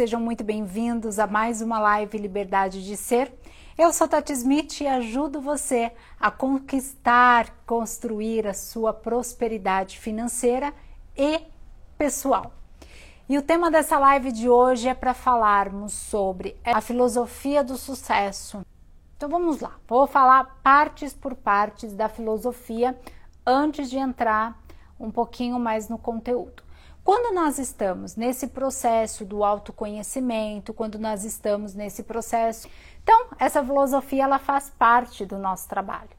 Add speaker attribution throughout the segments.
Speaker 1: sejam muito bem-vindos a mais uma live Liberdade de Ser. Eu sou Tati Smith e ajudo você a conquistar, construir a sua prosperidade financeira e pessoal. E o tema dessa live de hoje é para falarmos sobre a filosofia do sucesso. Então vamos lá, vou falar partes por partes da filosofia antes de entrar um pouquinho mais no conteúdo. Quando nós estamos nesse processo do autoconhecimento, quando nós estamos nesse processo, então essa filosofia ela faz parte do nosso trabalho.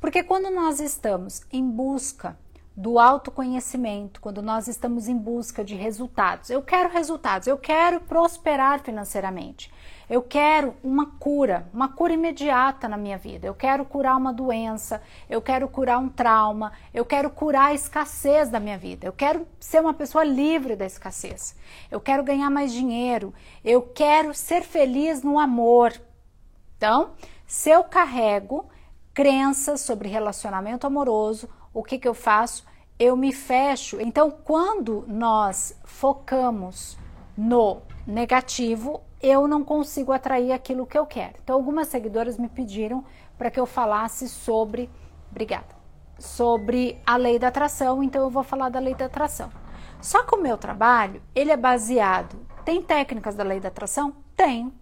Speaker 1: Porque quando nós estamos em busca do autoconhecimento, quando nós estamos em busca de resultados. Eu quero resultados, eu quero prosperar financeiramente. Eu quero uma cura, uma cura imediata na minha vida. Eu quero curar uma doença, eu quero curar um trauma, eu quero curar a escassez da minha vida. Eu quero ser uma pessoa livre da escassez. Eu quero ganhar mais dinheiro, eu quero ser feliz no amor. Então, se eu carrego crenças sobre relacionamento amoroso, o que, que eu faço? Eu me fecho. Então, quando nós focamos no negativo, eu não consigo atrair aquilo que eu quero. Então, algumas seguidoras me pediram para que eu falasse sobre, obrigada, sobre a lei da atração, então eu vou falar da lei da atração. Só que o meu trabalho, ele é baseado, tem técnicas da lei da atração? Tem.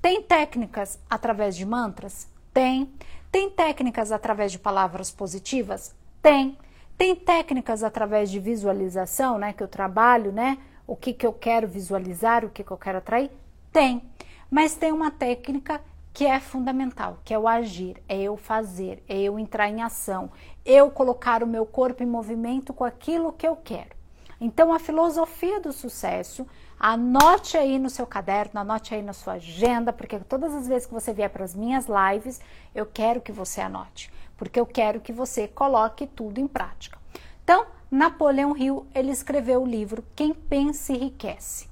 Speaker 1: Tem técnicas através de mantras? Tem. Tem técnicas através de palavras positivas? Tem. Tem técnicas através de visualização, né, que eu trabalho, né? O que, que eu quero visualizar, o que, que eu quero atrair? Tem. Mas tem uma técnica que é fundamental, que é o agir, é eu fazer, é eu entrar em ação, eu colocar o meu corpo em movimento com aquilo que eu quero. Então, a filosofia do sucesso, anote aí no seu caderno, anote aí na sua agenda, porque todas as vezes que você vier para as minhas lives, eu quero que você anote porque eu quero que você coloque tudo em prática. Então, Napoleão Hill, ele escreveu o livro Quem Pensa Enriquece.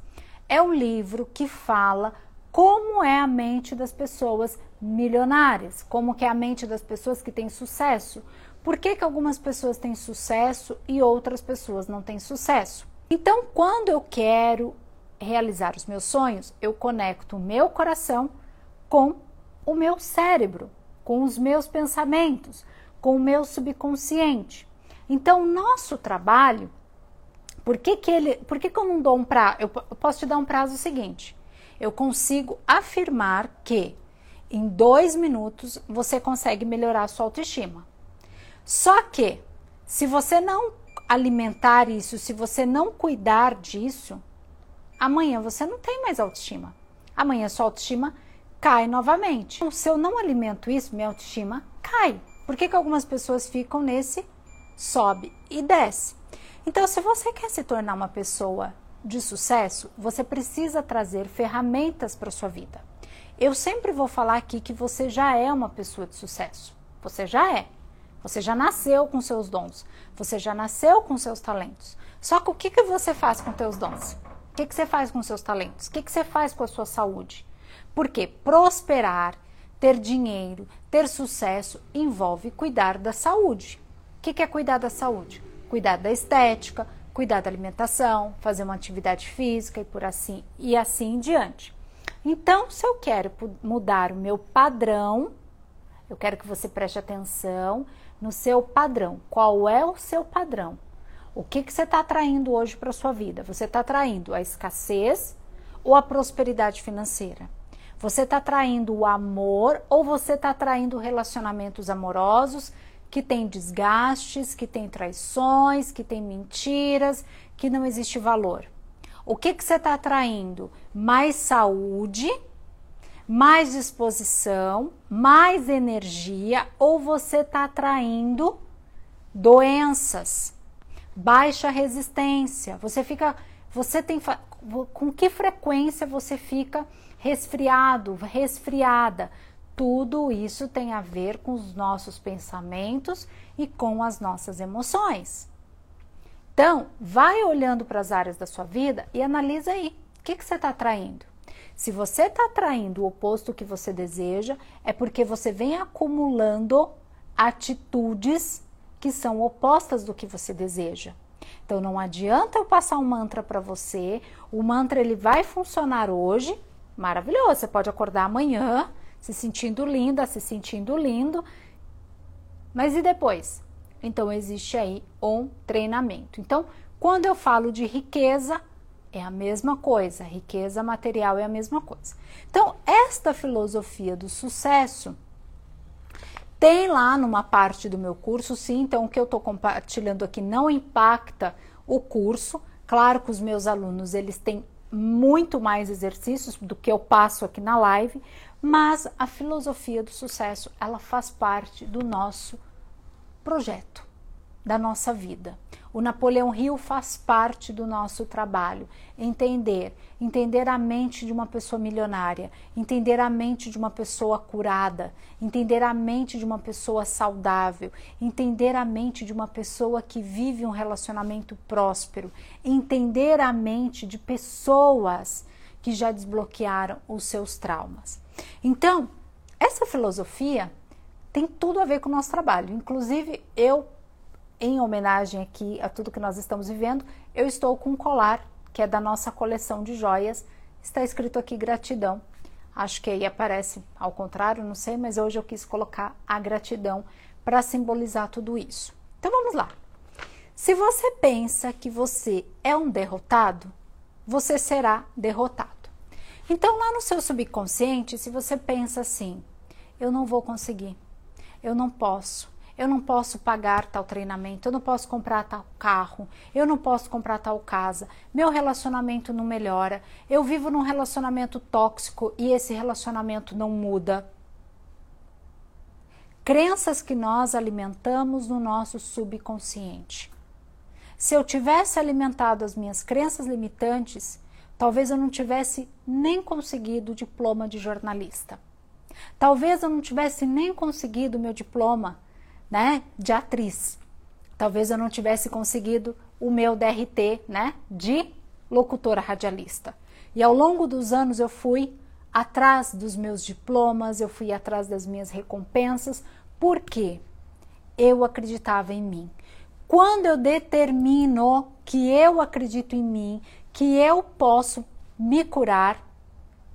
Speaker 1: É um livro que fala como é a mente das pessoas milionárias, como que é a mente das pessoas que têm sucesso. Por que, que algumas pessoas têm sucesso e outras pessoas não têm sucesso? Então, quando eu quero realizar os meus sonhos, eu conecto o meu coração com o meu cérebro com os meus pensamentos, com o meu subconsciente. Então, o nosso trabalho, por que, que ele, por que, que eu não dou um prazo? Eu, posso te dar um prazo seguinte. Eu consigo afirmar que em dois minutos você consegue melhorar a sua autoestima. Só que, se você não alimentar isso, se você não cuidar disso, amanhã você não tem mais autoestima. Amanhã sua autoestima cai novamente. Então, se eu não alimento isso, minha autoestima cai. Por que, que algumas pessoas ficam nesse sobe e desce? Então, se você quer se tornar uma pessoa de sucesso, você precisa trazer ferramentas para sua vida. Eu sempre vou falar aqui que você já é uma pessoa de sucesso. Você já é. Você já nasceu com seus dons. Você já nasceu com seus talentos. Só que o que, que você faz com seus dons? O que, que você faz com seus talentos? O que, que você faz com a sua saúde? Porque prosperar, ter dinheiro, ter sucesso envolve cuidar da saúde. O que é cuidar da saúde? Cuidar da estética, cuidar da alimentação, fazer uma atividade física e por assim e assim em diante. Então, se eu quero mudar o meu padrão, eu quero que você preste atenção no seu padrão. Qual é o seu padrão? O que, que você está atraindo hoje para a sua vida? Você está atraindo a escassez ou a prosperidade financeira? Você está traindo o amor ou você está traindo relacionamentos amorosos que tem desgastes, que tem traições, que tem mentiras, que não existe valor? O que, que você está atraindo? Mais saúde, mais disposição, mais energia ou você está atraindo doenças, baixa resistência? Você fica, você tem com que frequência você fica resfriado, resfriada. Tudo isso tem a ver com os nossos pensamentos e com as nossas emoções. Então, vai olhando para as áreas da sua vida e analisa aí. O que, que você está atraindo? Se você está atraindo o oposto que você deseja, é porque você vem acumulando atitudes que são opostas do que você deseja. Então não adianta eu passar um mantra para você. O mantra ele vai funcionar hoje, maravilhoso. Você pode acordar amanhã se sentindo linda, se sentindo lindo. Mas e depois? Então existe aí um treinamento. Então, quando eu falo de riqueza, é a mesma coisa, riqueza material é a mesma coisa. Então, esta filosofia do sucesso tem lá numa parte do meu curso, sim. Então, o que eu estou compartilhando aqui não impacta o curso. Claro que os meus alunos eles têm muito mais exercícios do que eu passo aqui na live, mas a filosofia do sucesso ela faz parte do nosso projeto, da nossa vida. O Napoleão Hill faz parte do nosso trabalho. Entender, entender a mente de uma pessoa milionária, entender a mente de uma pessoa curada, entender a mente de uma pessoa saudável, entender a mente de uma pessoa que vive um relacionamento próspero, entender a mente de pessoas que já desbloquearam os seus traumas. Então, essa filosofia tem tudo a ver com o nosso trabalho. Inclusive, eu em homenagem aqui a tudo que nós estamos vivendo, eu estou com um colar que é da nossa coleção de joias. Está escrito aqui gratidão. Acho que aí aparece ao contrário, não sei, mas hoje eu quis colocar a gratidão para simbolizar tudo isso. Então vamos lá. Se você pensa que você é um derrotado, você será derrotado. Então, lá no seu subconsciente, se você pensa assim: eu não vou conseguir, eu não posso, eu não posso pagar tal treinamento, eu não posso comprar tal carro, eu não posso comprar tal casa, meu relacionamento não melhora, eu vivo num relacionamento tóxico e esse relacionamento não muda. Crenças que nós alimentamos no nosso subconsciente. Se eu tivesse alimentado as minhas crenças limitantes, talvez eu não tivesse nem conseguido o diploma de jornalista. Talvez eu não tivesse nem conseguido meu diploma né, de atriz. Talvez eu não tivesse conseguido o meu DRT, né, de locutora radialista. E ao longo dos anos eu fui atrás dos meus diplomas, eu fui atrás das minhas recompensas, porque eu acreditava em mim. Quando eu determino que eu acredito em mim, que eu posso me curar,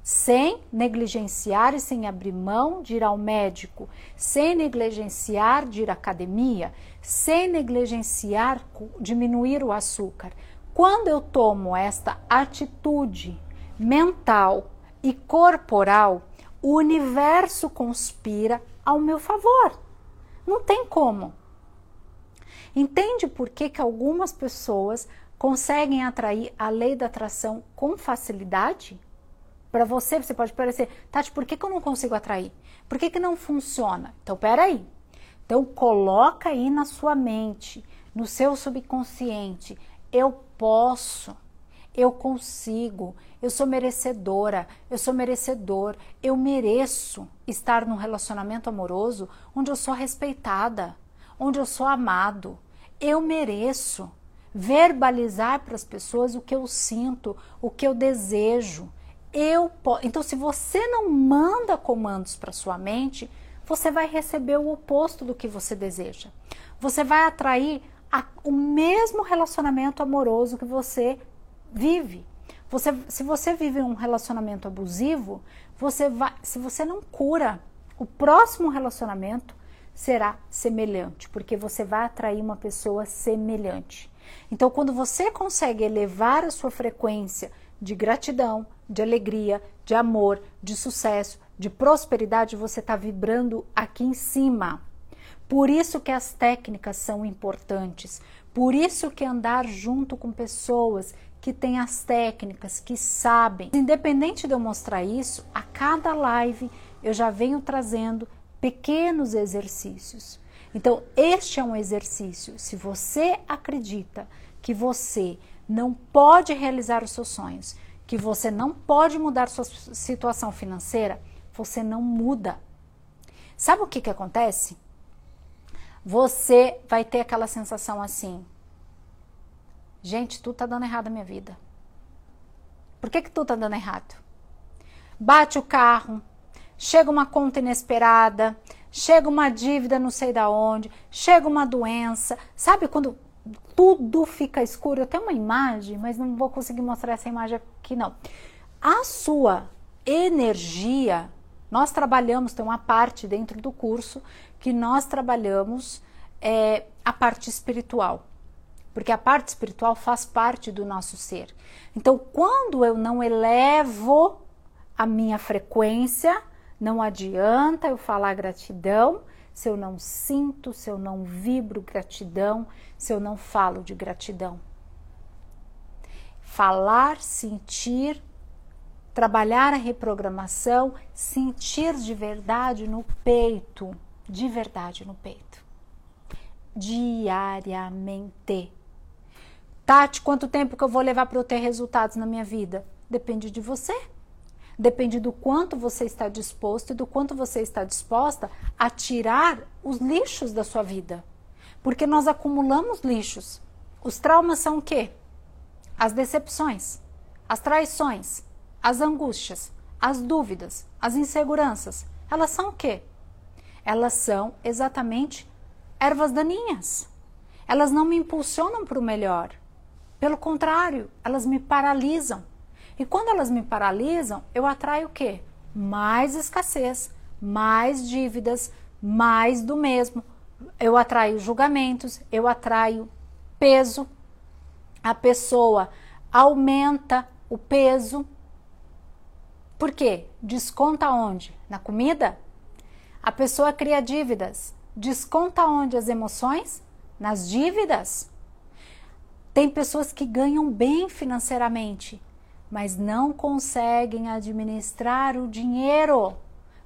Speaker 1: sem negligenciar e sem abrir mão de ir ao médico, sem negligenciar de ir à academia, sem negligenciar diminuir o açúcar. Quando eu tomo esta atitude mental e corporal, o universo conspira ao meu favor. Não tem como. Entende por que, que algumas pessoas conseguem atrair a lei da atração com facilidade? Para você, você pode parecer, Tati, por que, que eu não consigo atrair? Por que, que não funciona? Então, peraí. Então, coloca aí na sua mente, no seu subconsciente, eu posso, eu consigo, eu sou merecedora, eu sou merecedor, eu mereço estar num relacionamento amoroso onde eu sou respeitada, onde eu sou amado. Eu mereço verbalizar para as pessoas o que eu sinto, o que eu desejo eu posso. Então, se você não manda comandos para sua mente, você vai receber o oposto do que você deseja. Você vai atrair a, o mesmo relacionamento amoroso que você vive. Você, se você vive um relacionamento abusivo, você vai, se você não cura, o próximo relacionamento será semelhante, porque você vai atrair uma pessoa semelhante. Então, quando você consegue elevar a sua frequência de gratidão, de alegria, de amor, de sucesso, de prosperidade, você está vibrando aqui em cima. Por isso que as técnicas são importantes. Por isso que andar junto com pessoas que têm as técnicas, que sabem. Independente de eu mostrar isso, a cada live eu já venho trazendo pequenos exercícios. Então, este é um exercício. Se você acredita que você não pode realizar os seus sonhos, que você não pode mudar sua situação financeira, você não muda. Sabe o que, que acontece? Você vai ter aquela sensação assim: gente, tudo tá dando errado na minha vida. Por que, que tudo tá dando errado? Bate o carro, chega uma conta inesperada, chega uma dívida não sei da onde, chega uma doença. Sabe quando tudo fica escuro. Eu tenho uma imagem, mas não vou conseguir mostrar essa imagem aqui não. A sua energia, nós trabalhamos, tem uma parte dentro do curso que nós trabalhamos é, a parte espiritual. Porque a parte espiritual faz parte do nosso ser. Então, quando eu não elevo a minha frequência, não adianta eu falar gratidão se eu não sinto, se eu não vibro gratidão, se eu não falo de gratidão. Falar, sentir, trabalhar a reprogramação, sentir de verdade no peito, de verdade no peito. Diariamente. Tati, quanto tempo que eu vou levar para eu ter resultados na minha vida? Depende de você. Depende do quanto você está disposto e do quanto você está disposta a tirar os lixos da sua vida. Porque nós acumulamos lixos. Os traumas são o quê? As decepções, as traições, as angústias, as dúvidas, as inseguranças. Elas são o quê? Elas são exatamente ervas daninhas. Elas não me impulsionam para o melhor. Pelo contrário, elas me paralisam e quando elas me paralisam, eu atraio o quê? Mais escassez, mais dívidas, mais do mesmo. Eu atraio julgamentos, eu atraio peso. A pessoa aumenta o peso. Por quê? Desconta onde? Na comida? A pessoa cria dívidas. Desconta onde as emoções? Nas dívidas. Tem pessoas que ganham bem financeiramente, mas não conseguem administrar o dinheiro.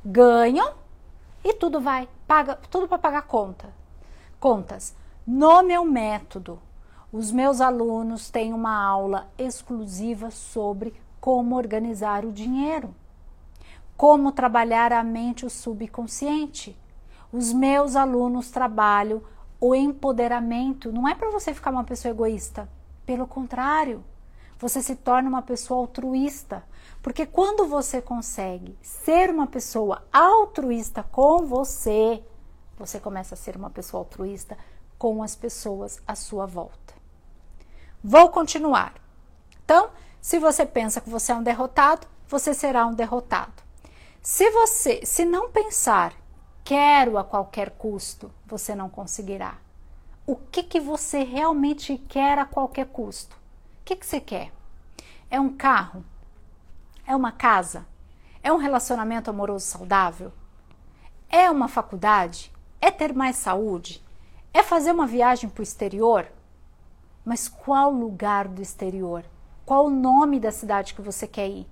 Speaker 1: Ganham e tudo vai, paga tudo para pagar conta. Contas. No meu método, os meus alunos têm uma aula exclusiva sobre como organizar o dinheiro, como trabalhar a mente o subconsciente. Os meus alunos trabalham o empoderamento, não é para você ficar uma pessoa egoísta, pelo contrário, você se torna uma pessoa altruísta. Porque quando você consegue ser uma pessoa altruísta com você, você começa a ser uma pessoa altruísta com as pessoas à sua volta. Vou continuar. Então, se você pensa que você é um derrotado, você será um derrotado. Se você, se não pensar quero a qualquer custo, você não conseguirá. O que que você realmente quer a qualquer custo? O que, que você quer? É um carro? É uma casa? É um relacionamento amoroso saudável? É uma faculdade? É ter mais saúde? É fazer uma viagem para o exterior? Mas qual lugar do exterior? Qual o nome da cidade que você quer ir?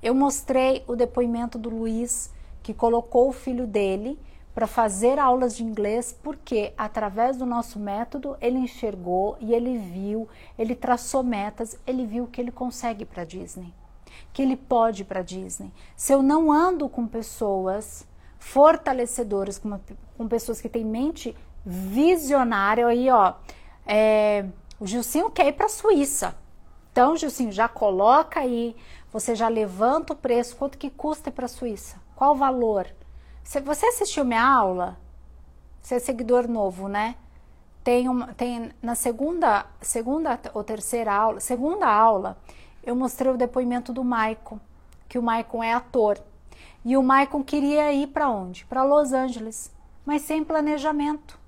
Speaker 1: Eu mostrei o depoimento do Luiz, que colocou o filho dele para fazer aulas de inglês, porque através do nosso método ele enxergou e ele viu, ele traçou metas, ele viu que ele consegue para Disney, que ele pode para Disney. Se eu não ando com pessoas fortalecedoras, com, uma, com pessoas que têm mente visionária, aí ó, é, o Gilcinho quer ir para a Suíça. Então, Gilcinho, já coloca aí, você já levanta o preço, quanto que custa para a Suíça? Qual o valor? Você assistiu minha aula, você é seguidor novo, né? Tem, uma, tem na segunda, segunda ou terceira aula, segunda aula, eu mostrei o depoimento do Maicon, que o Maicon é ator. E o Maicon queria ir para onde? Para Los Angeles, mas sem planejamento.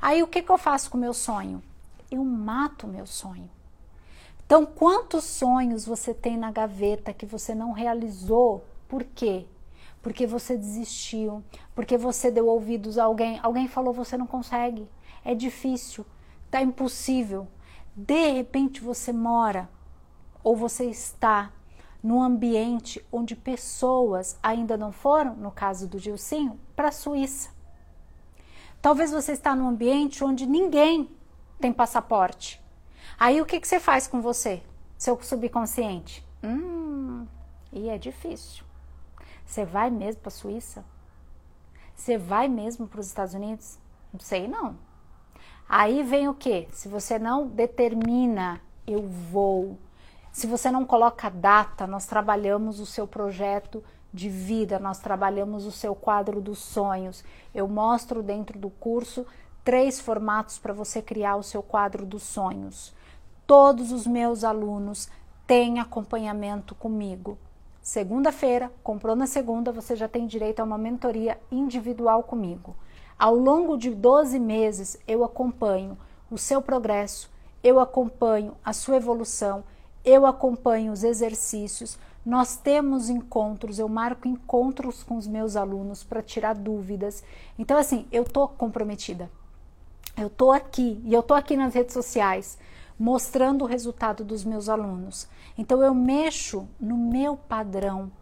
Speaker 1: Aí o que, que eu faço com o meu sonho? Eu mato o meu sonho. Então, quantos sonhos você tem na gaveta que você não realizou? Por quê? Porque você desistiu, porque você deu ouvidos a alguém, alguém falou você não consegue, é difícil, tá impossível. De repente você mora ou você está num ambiente onde pessoas ainda não foram, no caso do Gilcinho, para a Suíça. Talvez você está num ambiente onde ninguém tem passaporte. Aí o que, que você faz com você, seu subconsciente? Hum, e é difícil. Você vai mesmo para a Suíça? Você vai mesmo para os Estados Unidos? Não sei não. Aí vem o que? Se você não determina, eu vou. Se você não coloca data, nós trabalhamos o seu projeto de vida, nós trabalhamos o seu quadro dos sonhos. Eu mostro dentro do curso três formatos para você criar o seu quadro dos sonhos. Todos os meus alunos têm acompanhamento comigo. Segunda-feira, comprou na segunda, você já tem direito a uma mentoria individual comigo. Ao longo de 12 meses, eu acompanho o seu progresso, eu acompanho a sua evolução, eu acompanho os exercícios. Nós temos encontros, eu marco encontros com os meus alunos para tirar dúvidas. Então, assim, eu tô comprometida. Eu tô aqui e eu tô aqui nas redes sociais mostrando o resultado dos meus alunos. Então eu mexo no meu padrão,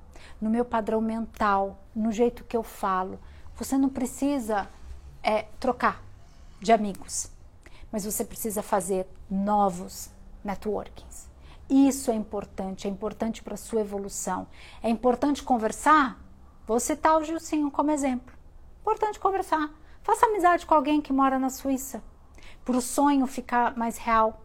Speaker 1: no meu padrão mental, no jeito que eu falo. Você não precisa é, trocar de amigos, mas você precisa fazer novos networkings. Isso é importante, é importante para a sua evolução. É importante conversar. Vou citar o Gilcinho como exemplo. Importante conversar. Faça amizade com alguém que mora na Suíça, para o sonho ficar mais real.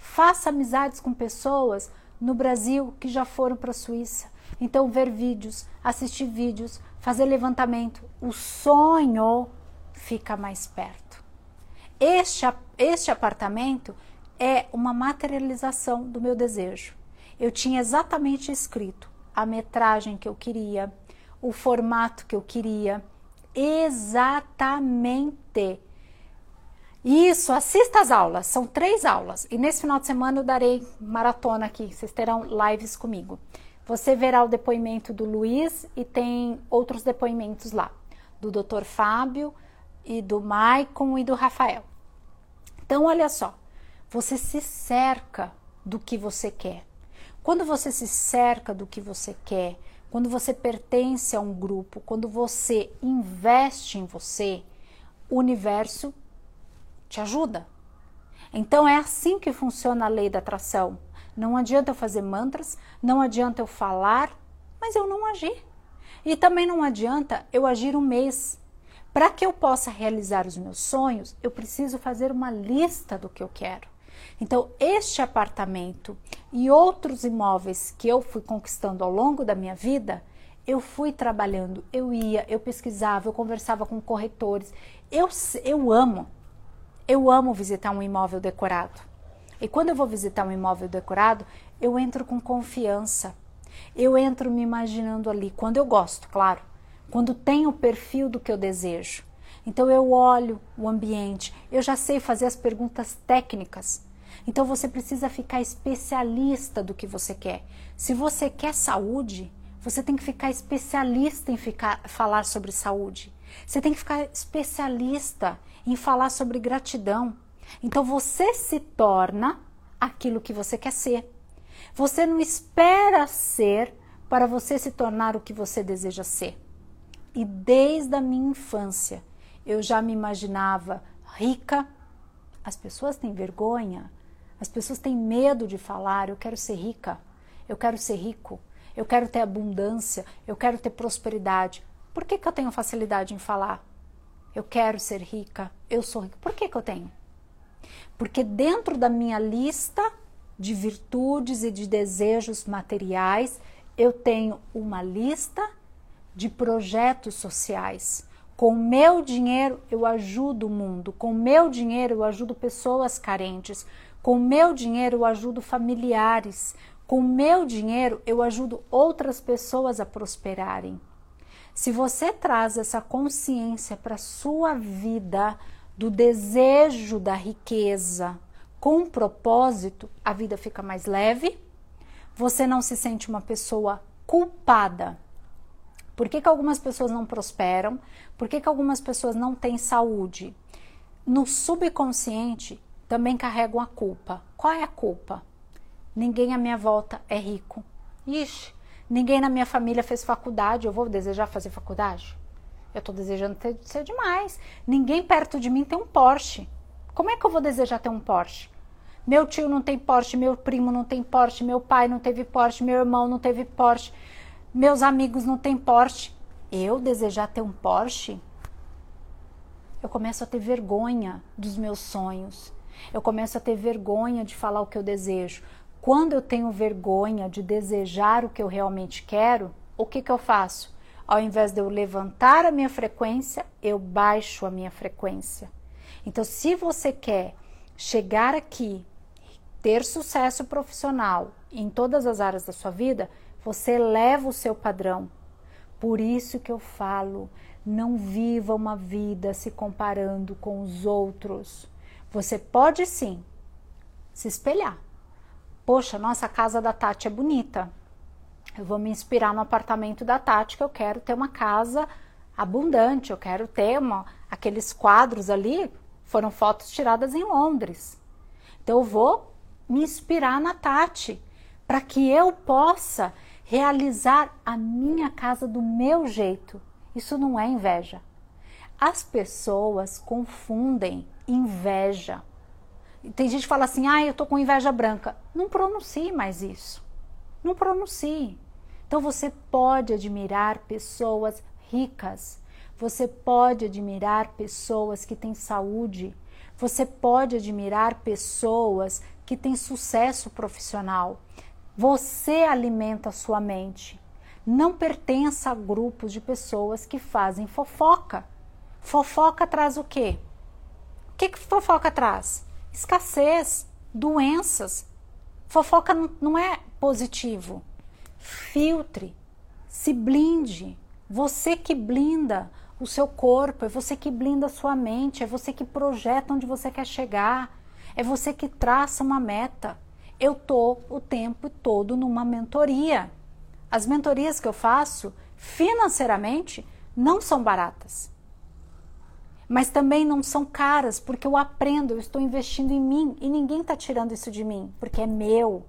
Speaker 1: Faça amizades com pessoas no Brasil que já foram para a Suíça. Então, ver vídeos, assistir vídeos, fazer levantamento. O sonho fica mais perto. Este, este apartamento é uma materialização do meu desejo. Eu tinha exatamente escrito a metragem que eu queria, o formato que eu queria, exatamente. Isso, assista às aulas, são três aulas. E nesse final de semana eu darei maratona aqui, vocês terão lives comigo. Você verá o depoimento do Luiz e tem outros depoimentos lá, do Dr. Fábio e do Maicon e do Rafael. Então, olha só, você se cerca do que você quer. Quando você se cerca do que você quer, quando você pertence a um grupo, quando você investe em você, o universo te ajuda. Então é assim que funciona a lei da atração. Não adianta eu fazer mantras, não adianta eu falar, mas eu não agir. E também não adianta eu agir um mês. Para que eu possa realizar os meus sonhos, eu preciso fazer uma lista do que eu quero. Então, este apartamento e outros imóveis que eu fui conquistando ao longo da minha vida, eu fui trabalhando, eu ia, eu pesquisava, eu conversava com corretores. Eu, eu amo eu amo visitar um imóvel decorado. E quando eu vou visitar um imóvel decorado, eu entro com confiança. Eu entro me imaginando ali, quando eu gosto, claro, quando tem o perfil do que eu desejo. Então eu olho o ambiente, eu já sei fazer as perguntas técnicas. Então você precisa ficar especialista do que você quer. Se você quer saúde, você tem que ficar especialista em ficar, falar sobre saúde. Você tem que ficar especialista em falar sobre gratidão. Então você se torna aquilo que você quer ser. Você não espera ser para você se tornar o que você deseja ser. E desde a minha infância eu já me imaginava rica. As pessoas têm vergonha, as pessoas têm medo de falar. Eu quero ser rica, eu quero ser rico, eu quero ter abundância, eu quero ter prosperidade. Por que, que eu tenho facilidade em falar? Eu quero ser rica, eu sou rica. Por que, que eu tenho? Porque dentro da minha lista de virtudes e de desejos materiais, eu tenho uma lista de projetos sociais. Com meu dinheiro eu ajudo o mundo, com meu dinheiro eu ajudo pessoas carentes, com meu dinheiro eu ajudo familiares, com meu dinheiro eu ajudo outras pessoas a prosperarem. Se você traz essa consciência para sua vida do desejo da riqueza com propósito, a vida fica mais leve. Você não se sente uma pessoa culpada. Por que, que algumas pessoas não prosperam? Por que, que algumas pessoas não têm saúde? No subconsciente também carregam a culpa. Qual é a culpa? Ninguém à minha volta é rico. Ixi, Ninguém na minha família fez faculdade, eu vou desejar fazer faculdade? Eu estou desejando ter, ser demais. Ninguém perto de mim tem um Porsche. Como é que eu vou desejar ter um Porsche? Meu tio não tem Porsche, meu primo não tem Porsche, meu pai não teve Porsche, meu irmão não teve Porsche, meus amigos não têm Porsche. Eu desejar ter um Porsche? Eu começo a ter vergonha dos meus sonhos. Eu começo a ter vergonha de falar o que eu desejo. Quando eu tenho vergonha de desejar o que eu realmente quero, o que, que eu faço? Ao invés de eu levantar a minha frequência, eu baixo a minha frequência. Então, se você quer chegar aqui, ter sucesso profissional em todas as áreas da sua vida, você eleva o seu padrão. Por isso que eu falo, não viva uma vida se comparando com os outros. Você pode sim se espelhar. Poxa, nossa casa da Tati é bonita. Eu vou me inspirar no apartamento da Tati, que eu quero ter uma casa abundante, eu quero ter uma, aqueles quadros ali, foram fotos tiradas em Londres. Então eu vou me inspirar na Tati, para que eu possa realizar a minha casa do meu jeito. Isso não é inveja. As pessoas confundem inveja. Tem gente que fala assim: ah, eu tô com inveja branca. Não pronuncie mais isso. Não pronuncie. Então você pode admirar pessoas ricas. Você pode admirar pessoas que têm saúde. Você pode admirar pessoas que têm sucesso profissional. Você alimenta a sua mente. Não pertença a grupos de pessoas que fazem fofoca. Fofoca traz o quê? O que, que fofoca traz? Escassez, doenças. Fofoca não é positivo. Filtre, se blinde. Você que blinda o seu corpo, é você que blinda a sua mente, é você que projeta onde você quer chegar, é você que traça uma meta eu tô o tempo todo numa mentoria. As mentorias que eu faço, financeiramente, não são baratas. Mas também não são caras, porque eu aprendo, eu estou investindo em mim e ninguém está tirando isso de mim, porque é meu.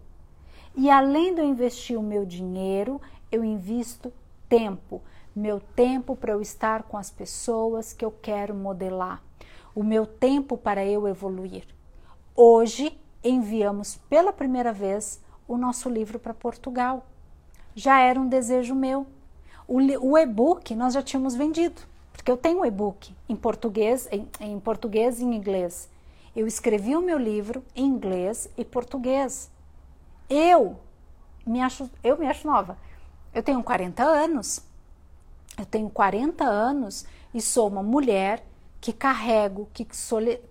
Speaker 1: E além de eu investir o meu dinheiro, eu invisto tempo. Meu tempo para eu estar com as pessoas que eu quero modelar. O meu tempo para eu evoluir. Hoje enviamos pela primeira vez o nosso livro para Portugal. Já era um desejo meu. O, o e-book nós já tínhamos vendido, porque eu tenho um e-book em português, em, em português e em inglês. Eu escrevi o meu livro em inglês e português. Eu me acho, eu me acho nova. Eu tenho 40 anos. Eu tenho 40 anos e sou uma mulher que carrego, que,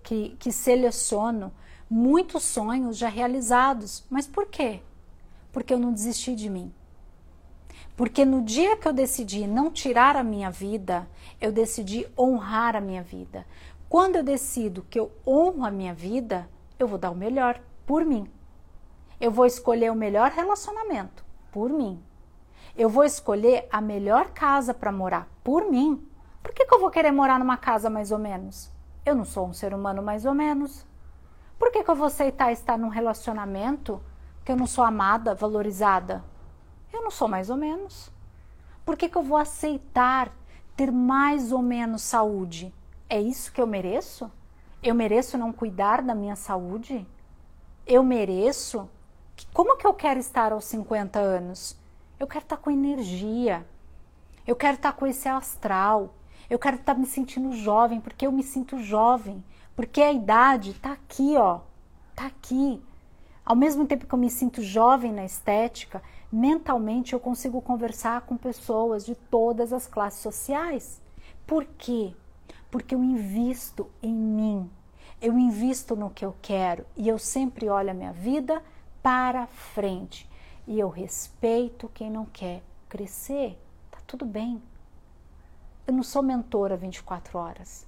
Speaker 1: que, que seleciono muitos sonhos já realizados. Mas por quê? Porque eu não desisti de mim. Porque no dia que eu decidi não tirar a minha vida, eu decidi honrar a minha vida. Quando eu decido que eu honro a minha vida, eu vou dar o melhor por mim. Eu vou escolher o melhor relacionamento por mim. Eu vou escolher a melhor casa para morar por mim. Por que, que eu vou querer morar numa casa mais ou menos? Eu não sou um ser humano mais ou menos. Por que, que eu vou aceitar estar num relacionamento que eu não sou amada, valorizada? Eu não sou mais ou menos. Por que, que eu vou aceitar ter mais ou menos saúde? É isso que eu mereço? Eu mereço não cuidar da minha saúde? Eu mereço? Como que eu quero estar aos 50 anos? Eu quero estar com energia. Eu quero estar com esse astral. Eu quero estar me sentindo jovem, porque eu me sinto jovem. Porque a idade está aqui, ó. Está aqui. Ao mesmo tempo que eu me sinto jovem na estética, mentalmente eu consigo conversar com pessoas de todas as classes sociais. Por quê? Porque eu invisto em mim. Eu invisto no que eu quero e eu sempre olho a minha vida para frente. E eu respeito quem não quer crescer. Tá tudo bem. Eu não sou mentora 24 horas.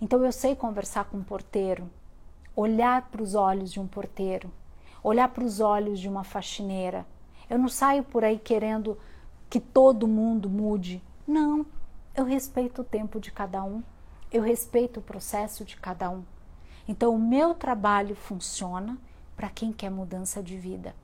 Speaker 1: Então eu sei conversar com um porteiro, olhar para os olhos de um porteiro, olhar para os olhos de uma faxineira. Eu não saio por aí querendo que todo mundo mude. Não, eu respeito o tempo de cada um, eu respeito o processo de cada um. Então o meu trabalho funciona para quem quer mudança de vida.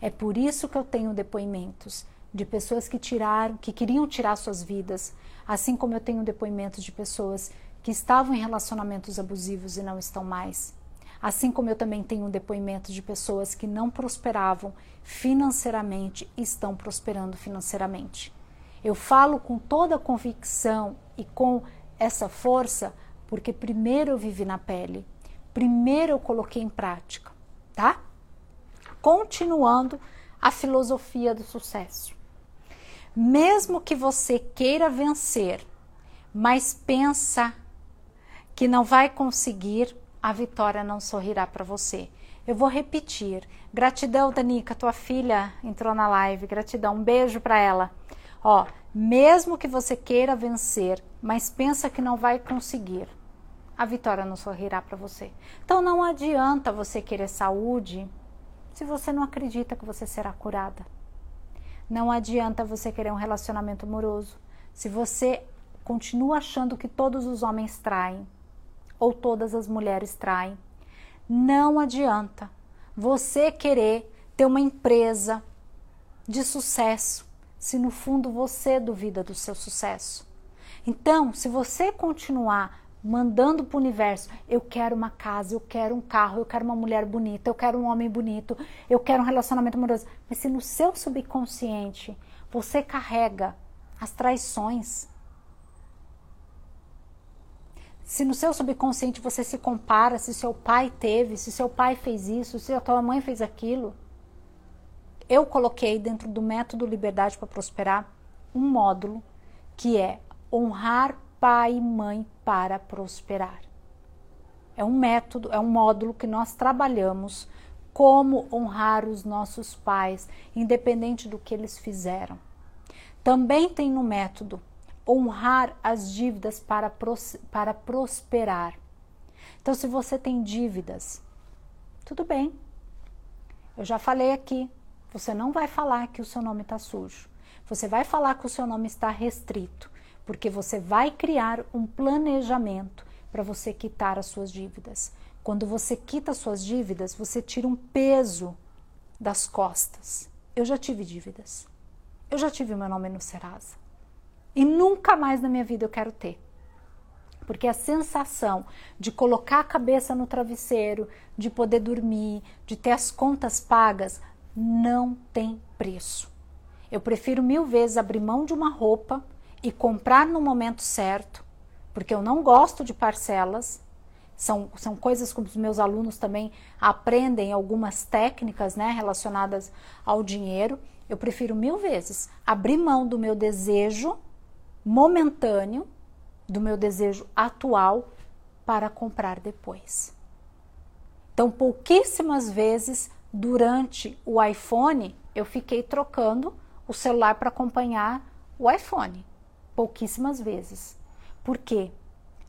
Speaker 1: É por isso que eu tenho depoimentos de pessoas que tiraram, que queriam tirar suas vidas, assim como eu tenho depoimentos de pessoas que estavam em relacionamentos abusivos e não estão mais. Assim como eu também tenho um depoimento de pessoas que não prosperavam financeiramente e estão prosperando financeiramente. Eu falo com toda a convicção e com essa força porque primeiro eu vivi na pele, primeiro eu coloquei em prática, tá? Continuando a filosofia do sucesso. Mesmo que você queira vencer, mas pensa que não vai conseguir, a vitória não sorrirá para você. Eu vou repetir. Gratidão, Danica, tua filha entrou na live. Gratidão, um beijo para ela. Ó, mesmo que você queira vencer, mas pensa que não vai conseguir, a vitória não sorrirá para você. Então não adianta você querer saúde se você não acredita que você será curada. Não adianta você querer um relacionamento amoroso se você continua achando que todos os homens traem ou todas as mulheres traem. Não adianta você querer ter uma empresa de sucesso se no fundo você duvida do seu sucesso. Então, se você continuar mandando para o universo, eu quero uma casa, eu quero um carro, eu quero uma mulher bonita, eu quero um homem bonito, eu quero um relacionamento amoroso, mas se no seu subconsciente você carrega as traições, se no seu subconsciente você se compara, se seu pai teve, se seu pai fez isso, se a tua mãe fez aquilo, eu coloquei dentro do método Liberdade para Prosperar um módulo que é honrar pai e mãe para prosperar. É um método, é um módulo que nós trabalhamos como honrar os nossos pais, independente do que eles fizeram. Também tem no método honrar as dívidas para, pros, para prosperar. Então, se você tem dívidas, tudo bem. Eu já falei aqui, você não vai falar que o seu nome está sujo. Você vai falar que o seu nome está restrito, porque você vai criar um planejamento para você quitar as suas dívidas. Quando você quita as suas dívidas, você tira um peso das costas. Eu já tive dívidas. Eu já tive meu nome no Serasa. E nunca mais na minha vida eu quero ter. Porque a sensação de colocar a cabeça no travesseiro, de poder dormir, de ter as contas pagas, não tem preço. Eu prefiro mil vezes abrir mão de uma roupa e comprar no momento certo, porque eu não gosto de parcelas. São, são coisas que os meus alunos também aprendem algumas técnicas né, relacionadas ao dinheiro. Eu prefiro mil vezes abrir mão do meu desejo momentâneo, do meu desejo atual, para comprar depois. Então, pouquíssimas vezes durante o iPhone, eu fiquei trocando o celular para acompanhar o iPhone. Pouquíssimas vezes. Por quê?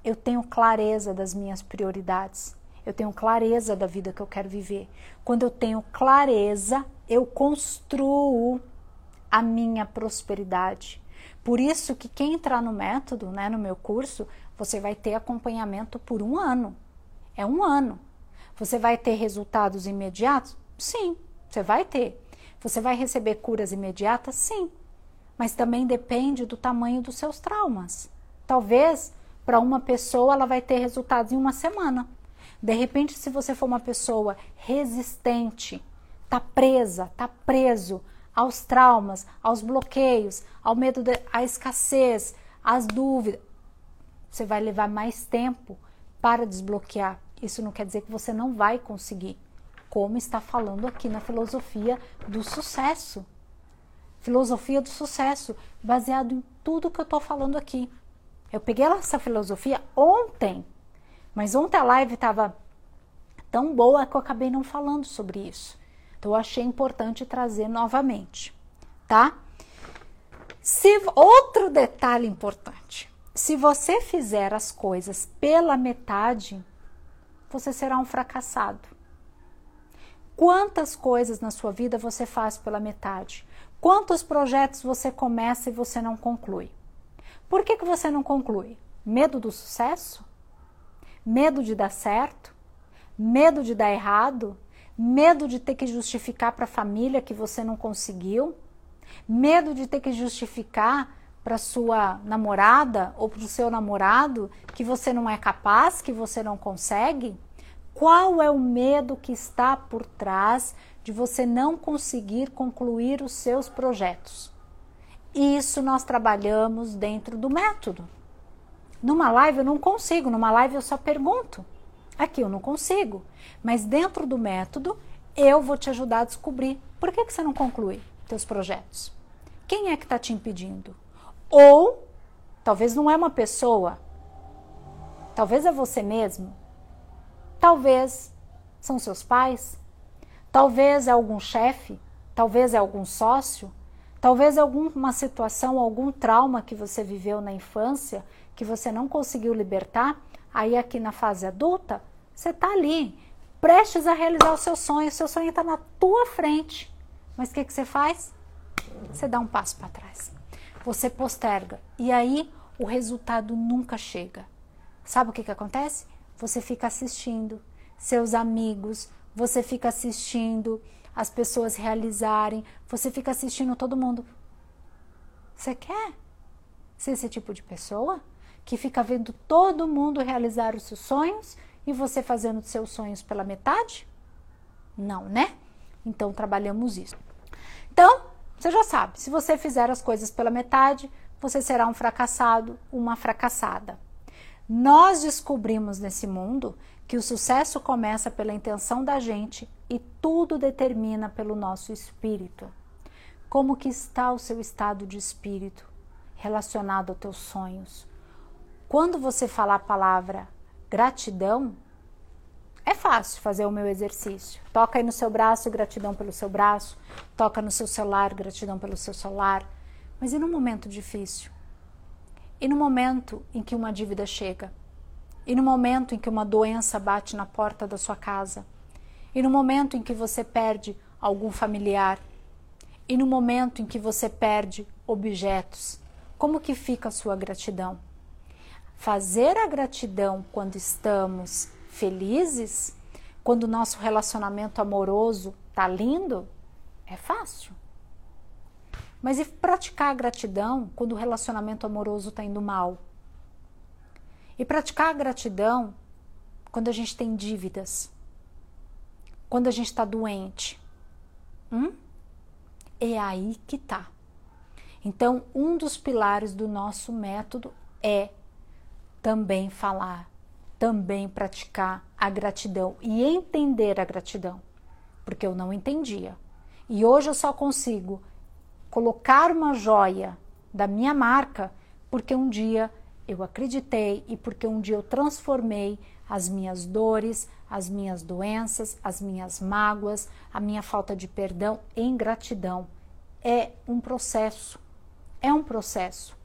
Speaker 1: Eu tenho clareza das minhas prioridades. Eu tenho clareza da vida que eu quero viver. Quando eu tenho clareza, eu construo a minha prosperidade. Por isso que quem entrar no método, né, no meu curso, você vai ter acompanhamento por um ano. É um ano. Você vai ter resultados imediatos? Sim, você vai ter. Você vai receber curas imediatas? Sim. Mas também depende do tamanho dos seus traumas. Talvez para uma pessoa ela vai ter resultados em uma semana. De repente, se você for uma pessoa resistente, tá presa, tá preso aos traumas, aos bloqueios, ao medo da escassez, às dúvidas, você vai levar mais tempo para desbloquear. Isso não quer dizer que você não vai conseguir como está falando aqui na filosofia do sucesso. Filosofia do sucesso, baseado em tudo que eu estou falando aqui. Eu peguei essa filosofia ontem, mas ontem a live estava tão boa que eu acabei não falando sobre isso. Então eu achei importante trazer novamente, tá? Se outro detalhe importante, se você fizer as coisas pela metade, você será um fracassado. Quantas coisas na sua vida você faz pela metade? Quantos projetos você começa e você não conclui? Por que, que você não conclui? Medo do sucesso? Medo de dar certo? Medo de dar errado? Medo de ter que justificar para a família que você não conseguiu? Medo de ter que justificar para sua namorada ou para o seu namorado que você não é capaz, que você não consegue? Qual é o medo que está por trás de você não conseguir concluir os seus projetos? Isso nós trabalhamos dentro do método. Numa live eu não consigo, numa live eu só pergunto. Aqui eu não consigo. Mas dentro do método eu vou te ajudar a descobrir por que, que você não conclui seus projetos. Quem é que está te impedindo? Ou talvez não é uma pessoa, Talvez é você mesmo. Talvez são seus pais. Talvez é algum chefe. Talvez é algum sócio. Talvez é alguma situação, algum trauma que você viveu na infância que você não conseguiu libertar. Aí, aqui na fase adulta, você está ali, prestes a realizar o seu sonho. O seu sonho está na tua frente. Mas o que, que você faz? Você dá um passo para trás. Você posterga. E aí o resultado nunca chega. Sabe o que, que acontece? Você fica assistindo seus amigos, você fica assistindo as pessoas realizarem, você fica assistindo todo mundo. Você quer ser esse tipo de pessoa que fica vendo todo mundo realizar os seus sonhos e você fazendo os seus sonhos pela metade? Não, né? Então trabalhamos isso. Então, você já sabe, se você fizer as coisas pela metade, você será um fracassado, uma fracassada. Nós descobrimos nesse mundo que o sucesso começa pela intenção da gente e tudo determina pelo nosso espírito. Como que está o seu estado de espírito relacionado aos teus sonhos? Quando você falar a palavra gratidão, é fácil fazer o meu exercício. Toca aí no seu braço, gratidão pelo seu braço. Toca no seu celular, gratidão pelo seu celular. Mas e no momento difícil? E no momento em que uma dívida chega? E no momento em que uma doença bate na porta da sua casa? E no momento em que você perde algum familiar? E no momento em que você perde objetos? Como que fica a sua gratidão? Fazer a gratidão quando estamos felizes, quando o nosso relacionamento amoroso tá lindo, é fácil. Mas e praticar a gratidão quando o relacionamento amoroso está indo mal? E praticar a gratidão quando a gente tem dívidas, quando a gente está doente. Hum? É aí que tá. Então, um dos pilares do nosso método é também falar também praticar a gratidão e entender a gratidão, porque eu não entendia. E hoje eu só consigo colocar uma joia da minha marca porque um dia eu acreditei e porque um dia eu transformei as minhas dores, as minhas doenças, as minhas mágoas, a minha falta de perdão em gratidão. É um processo. É um processo.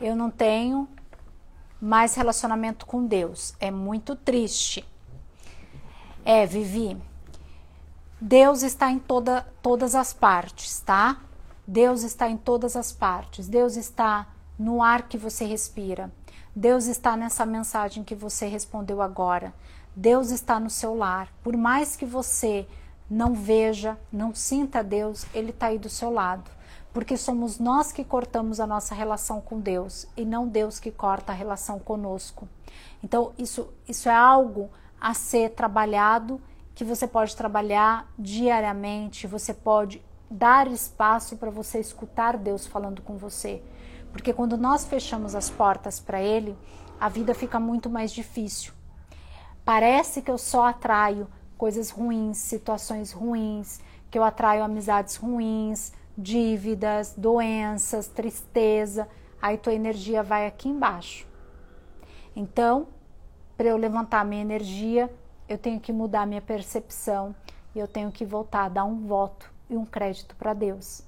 Speaker 1: Eu não tenho mais relacionamento com Deus. É muito triste. É, Vivi. Deus está em toda, todas as partes, tá? Deus está em todas as partes. Deus está no ar que você respira. Deus está nessa mensagem que você respondeu agora. Deus está no seu lar. Por mais que você não veja, não sinta Deus, Ele está aí do seu lado porque somos nós que cortamos a nossa relação com Deus e não Deus que corta a relação conosco. Então, isso, isso é algo a ser trabalhado, que você pode trabalhar diariamente, você pode dar espaço para você escutar Deus falando com você. Porque quando nós fechamos as portas para Ele, a vida fica muito mais difícil. Parece que eu só atraio coisas ruins, situações ruins, que eu atraio amizades ruins, dívidas, doenças, tristeza, aí tua energia vai aqui embaixo. Então, para eu levantar minha energia, eu tenho que mudar minha percepção e eu tenho que voltar a dar um voto e um crédito para Deus.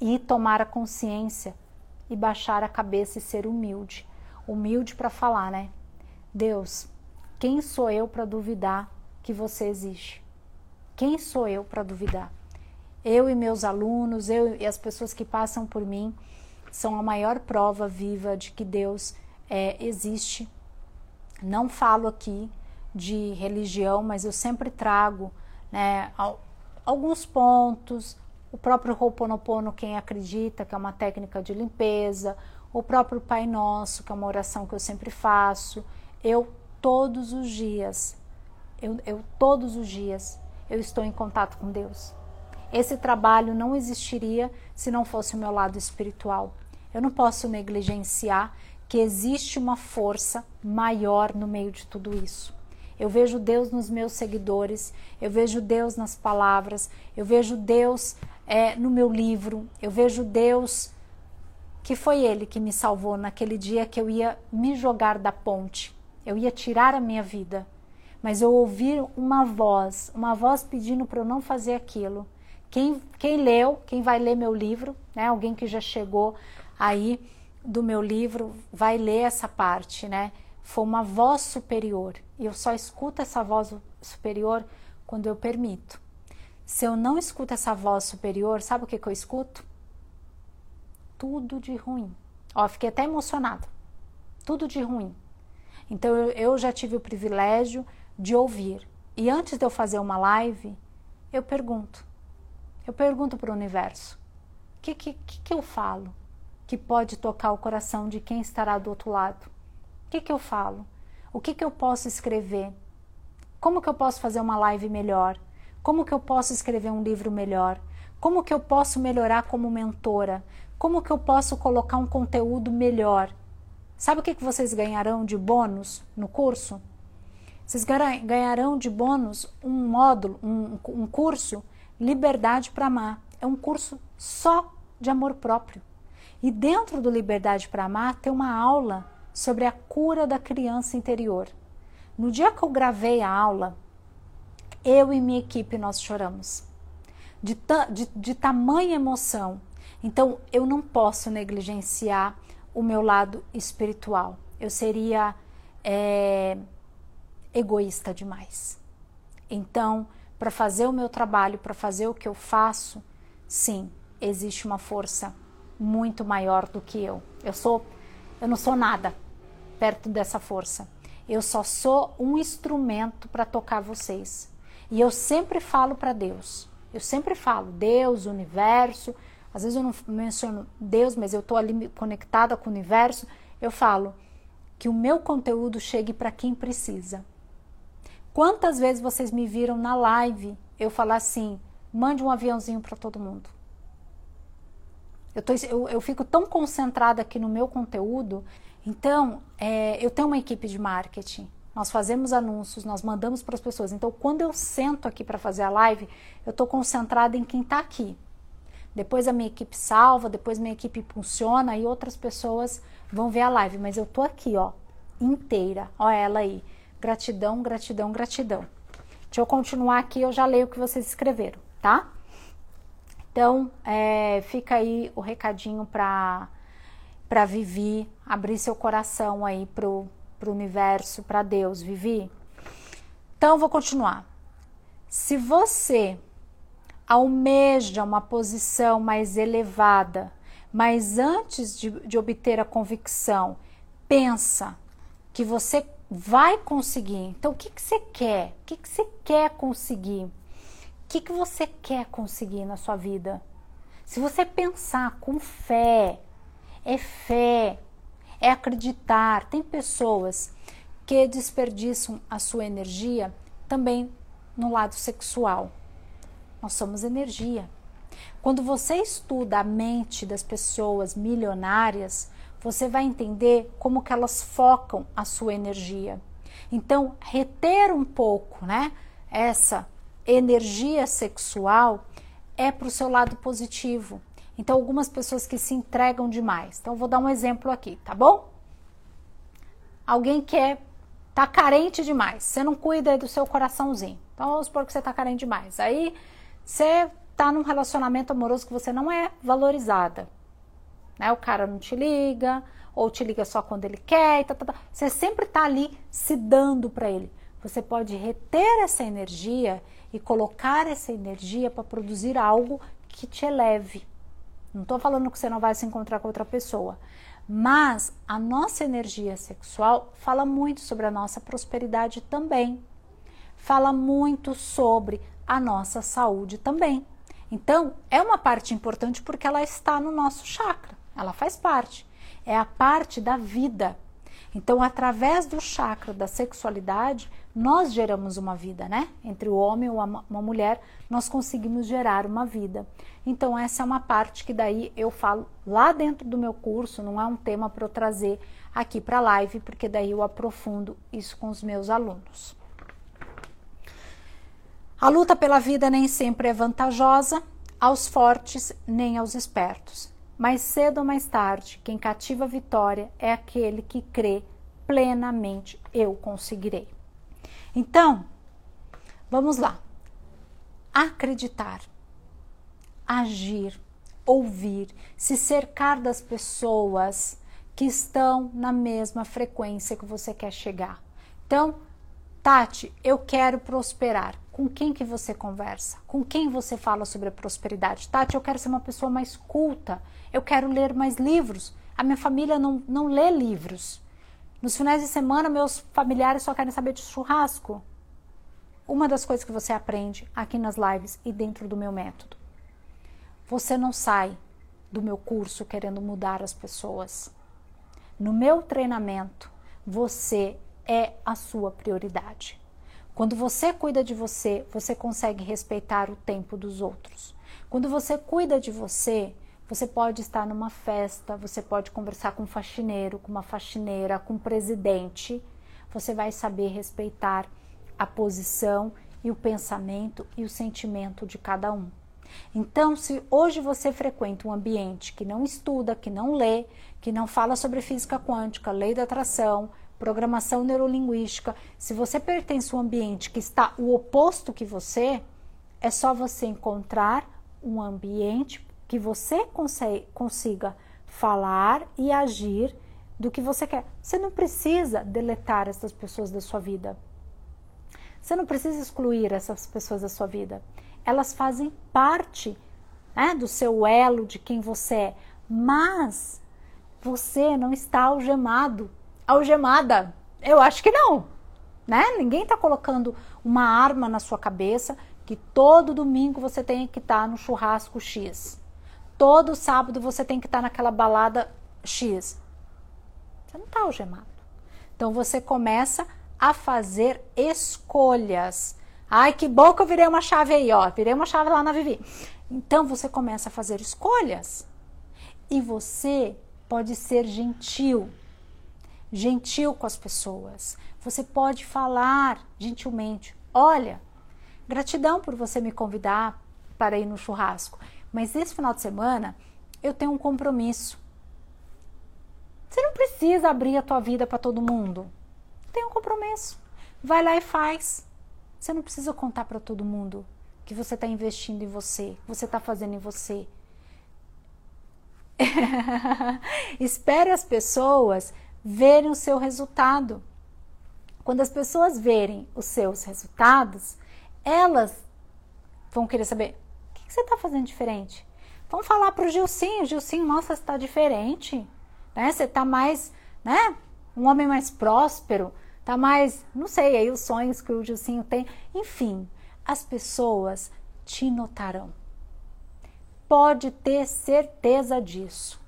Speaker 1: E tomar a consciência e baixar a cabeça e ser humilde. Humilde para falar, né? Deus, quem sou eu para duvidar que você existe? Quem sou eu para duvidar? Eu e meus alunos, eu e as pessoas que passam por mim, são a maior prova viva de que Deus é, existe. Não falo aqui de religião, mas eu sempre trago né, alguns pontos. O próprio Ho'oponopono, quem acredita que é uma técnica de limpeza, o próprio Pai Nosso, que é uma oração que eu sempre faço. Eu todos os dias, eu, eu todos os dias, eu estou em contato com Deus. Esse trabalho não existiria se não fosse o meu lado espiritual. Eu não posso negligenciar que existe uma força maior no meio de tudo isso. Eu vejo Deus nos meus seguidores, eu vejo Deus nas palavras, eu vejo Deus é, no meu livro, eu vejo Deus que foi ele que me salvou naquele dia que eu ia me jogar da ponte, eu ia tirar a minha vida. Mas eu ouvi uma voz, uma voz pedindo para eu não fazer aquilo. Quem, quem leu, quem vai ler meu livro, né, alguém que já chegou aí do meu livro, vai ler essa parte, né? Foi uma voz superior. E eu só escuto essa voz superior quando eu permito. Se eu não escuto essa voz superior, sabe o que, que eu escuto? Tudo de ruim. Ó, fiquei até emocionada. Tudo de ruim. Então eu, eu já tive o privilégio de ouvir. E antes de eu fazer uma live, eu pergunto. Eu pergunto para o universo: o que, que, que eu falo que pode tocar o coração de quem estará do outro lado? O que, que eu falo? O que, que eu posso escrever? Como que eu posso fazer uma live melhor? Como que eu posso escrever um livro melhor? Como que eu posso melhorar como mentora? Como que eu posso colocar um conteúdo melhor? Sabe o que, que vocês ganharão de bônus no curso? Vocês ganharão de bônus um módulo, um, um curso Liberdade para Amar. É um curso só de amor próprio. E dentro do Liberdade para Amar tem uma aula sobre a cura da criança interior. No dia que eu gravei a aula, eu e minha equipe nós choramos. De, de, de tamanha emoção. Então, eu não posso negligenciar o meu lado espiritual. Eu seria é, egoísta demais. Então, para fazer o meu trabalho, para fazer o que eu faço, sim, existe uma força muito maior do que eu. Eu sou, eu não sou nada perto dessa força. Eu só sou um instrumento para tocar vocês. E eu sempre falo para Deus. Eu sempre falo, Deus, universo. Às vezes eu não menciono Deus, mas eu estou ali conectada com o universo. Eu falo que o meu conteúdo chegue para quem precisa. Quantas vezes vocês me viram na live eu falar assim: mande um aviãozinho para todo mundo? Eu, tô, eu, eu, fico tão concentrada aqui no meu conteúdo. Então, é, eu tenho uma equipe de marketing. Nós fazemos anúncios, nós mandamos para as pessoas. Então, quando eu sento aqui para fazer a live, eu estou concentrada em quem está aqui. Depois a minha equipe salva, depois minha equipe funciona e outras pessoas vão ver a live. Mas eu tô aqui, ó, inteira. Ó ela aí. Gratidão, gratidão, gratidão. Deixa eu continuar aqui, eu já leio o que vocês escreveram, tá? Então, é, fica aí o recadinho para para Vivi, abrir seu coração aí pro, pro universo, para Deus, Vivi. Então, vou continuar. Se você almeja uma posição mais elevada, mas antes de, de obter a convicção, pensa que você vai conseguir. Então, o que, que você quer? O que, que você quer conseguir? O que, que você quer conseguir na sua vida? Se você pensar com fé, é fé, é acreditar. Tem pessoas que desperdiçam a sua energia também no lado sexual. Nós somos energia. Quando você estuda a mente das pessoas milionárias, você vai entender como que elas focam a sua energia. Então, reter um pouco, né, essa energia sexual é para o seu lado positivo. Então, algumas pessoas que se entregam demais. Então, vou dar um exemplo aqui, tá bom? Alguém que é, tá carente demais, você não cuida do seu coraçãozinho. Então, vamos supor que você tá carente demais. Aí, você tá num relacionamento amoroso que você não é valorizada. Né? O cara não te liga, ou te liga só quando ele quer, e tá, tá, tá. você sempre está ali se dando para ele. Você pode reter essa energia e colocar essa energia para produzir algo que te eleve. Não estou falando que você não vai se encontrar com outra pessoa, mas a nossa energia sexual fala muito sobre a nossa prosperidade também. Fala muito sobre a nossa saúde também. Então, é uma parte importante porque ela está no nosso chakra ela faz parte. É a parte da vida. Então, através do chakra da sexualidade, nós geramos uma vida, né? Entre o homem e uma mulher, nós conseguimos gerar uma vida. Então, essa é uma parte que daí eu falo lá dentro do meu curso, não é um tema para eu trazer aqui para a live, porque daí eu aprofundo isso com os meus alunos. A luta pela vida nem sempre é vantajosa aos fortes nem aos espertos. Mais cedo ou mais tarde, quem cativa a vitória é aquele que crê plenamente: eu conseguirei. Então, vamos lá. Acreditar, agir, ouvir, se cercar das pessoas que estão na mesma frequência que você quer chegar. Então, Tati, eu quero prosperar. Com quem que você conversa? Com quem você fala sobre a prosperidade? Tati, eu quero ser uma pessoa mais culta. Eu quero ler mais livros. A minha família não, não lê livros. Nos finais de semana, meus familiares só querem saber de churrasco. Uma das coisas que você aprende aqui nas lives e dentro do meu método. Você não sai do meu curso querendo mudar as pessoas. No meu treinamento, você é a sua prioridade. Quando você cuida de você, você consegue respeitar o tempo dos outros. Quando você cuida de você, você pode estar numa festa, você pode conversar com um faxineiro, com uma faxineira, com um presidente. Você vai saber respeitar a posição e o pensamento e o sentimento de cada um. Então, se hoje você frequenta um ambiente que não estuda, que não lê, que não fala sobre física quântica, lei da atração, programação neurolinguística, se você pertence a um ambiente que está o oposto que você, é só você encontrar um ambiente que você consiga falar e agir do que você quer. Você não precisa deletar essas pessoas da sua vida. Você não precisa excluir essas pessoas da sua vida elas fazem parte né, do seu elo, de quem você é. Mas você não está algemado, algemada. Eu acho que não. Né? Ninguém está colocando uma arma na sua cabeça que todo domingo você tem que estar tá no churrasco X. Todo sábado você tem que estar tá naquela balada X. Você não está algemado. Então você começa a fazer escolhas Ai, que bom que eu virei uma chave aí, ó. Virei uma chave lá na Vivi. Então você começa a fazer escolhas. E você pode ser gentil. Gentil com as pessoas. Você pode falar gentilmente. Olha, gratidão por você me convidar para ir no churrasco. Mas esse final de semana eu tenho um compromisso. Você não precisa abrir a tua vida para todo mundo. Tem um compromisso. Vai lá e faz. Você não precisa contar para todo mundo que você está investindo em você, que você está fazendo em você. Espere as pessoas verem o seu resultado. Quando as pessoas verem os seus resultados, elas vão querer saber o que, você está fazendo diferente. Vão falar para o Gilcinho, Gilcinho, nossa, você está diferente, né? Você está mais, né? Um homem mais próspero, tá mais, não sei, aí os sonhos que o Gilcinho tem. Enfim, as pessoas te notarão. Pode ter certeza disso.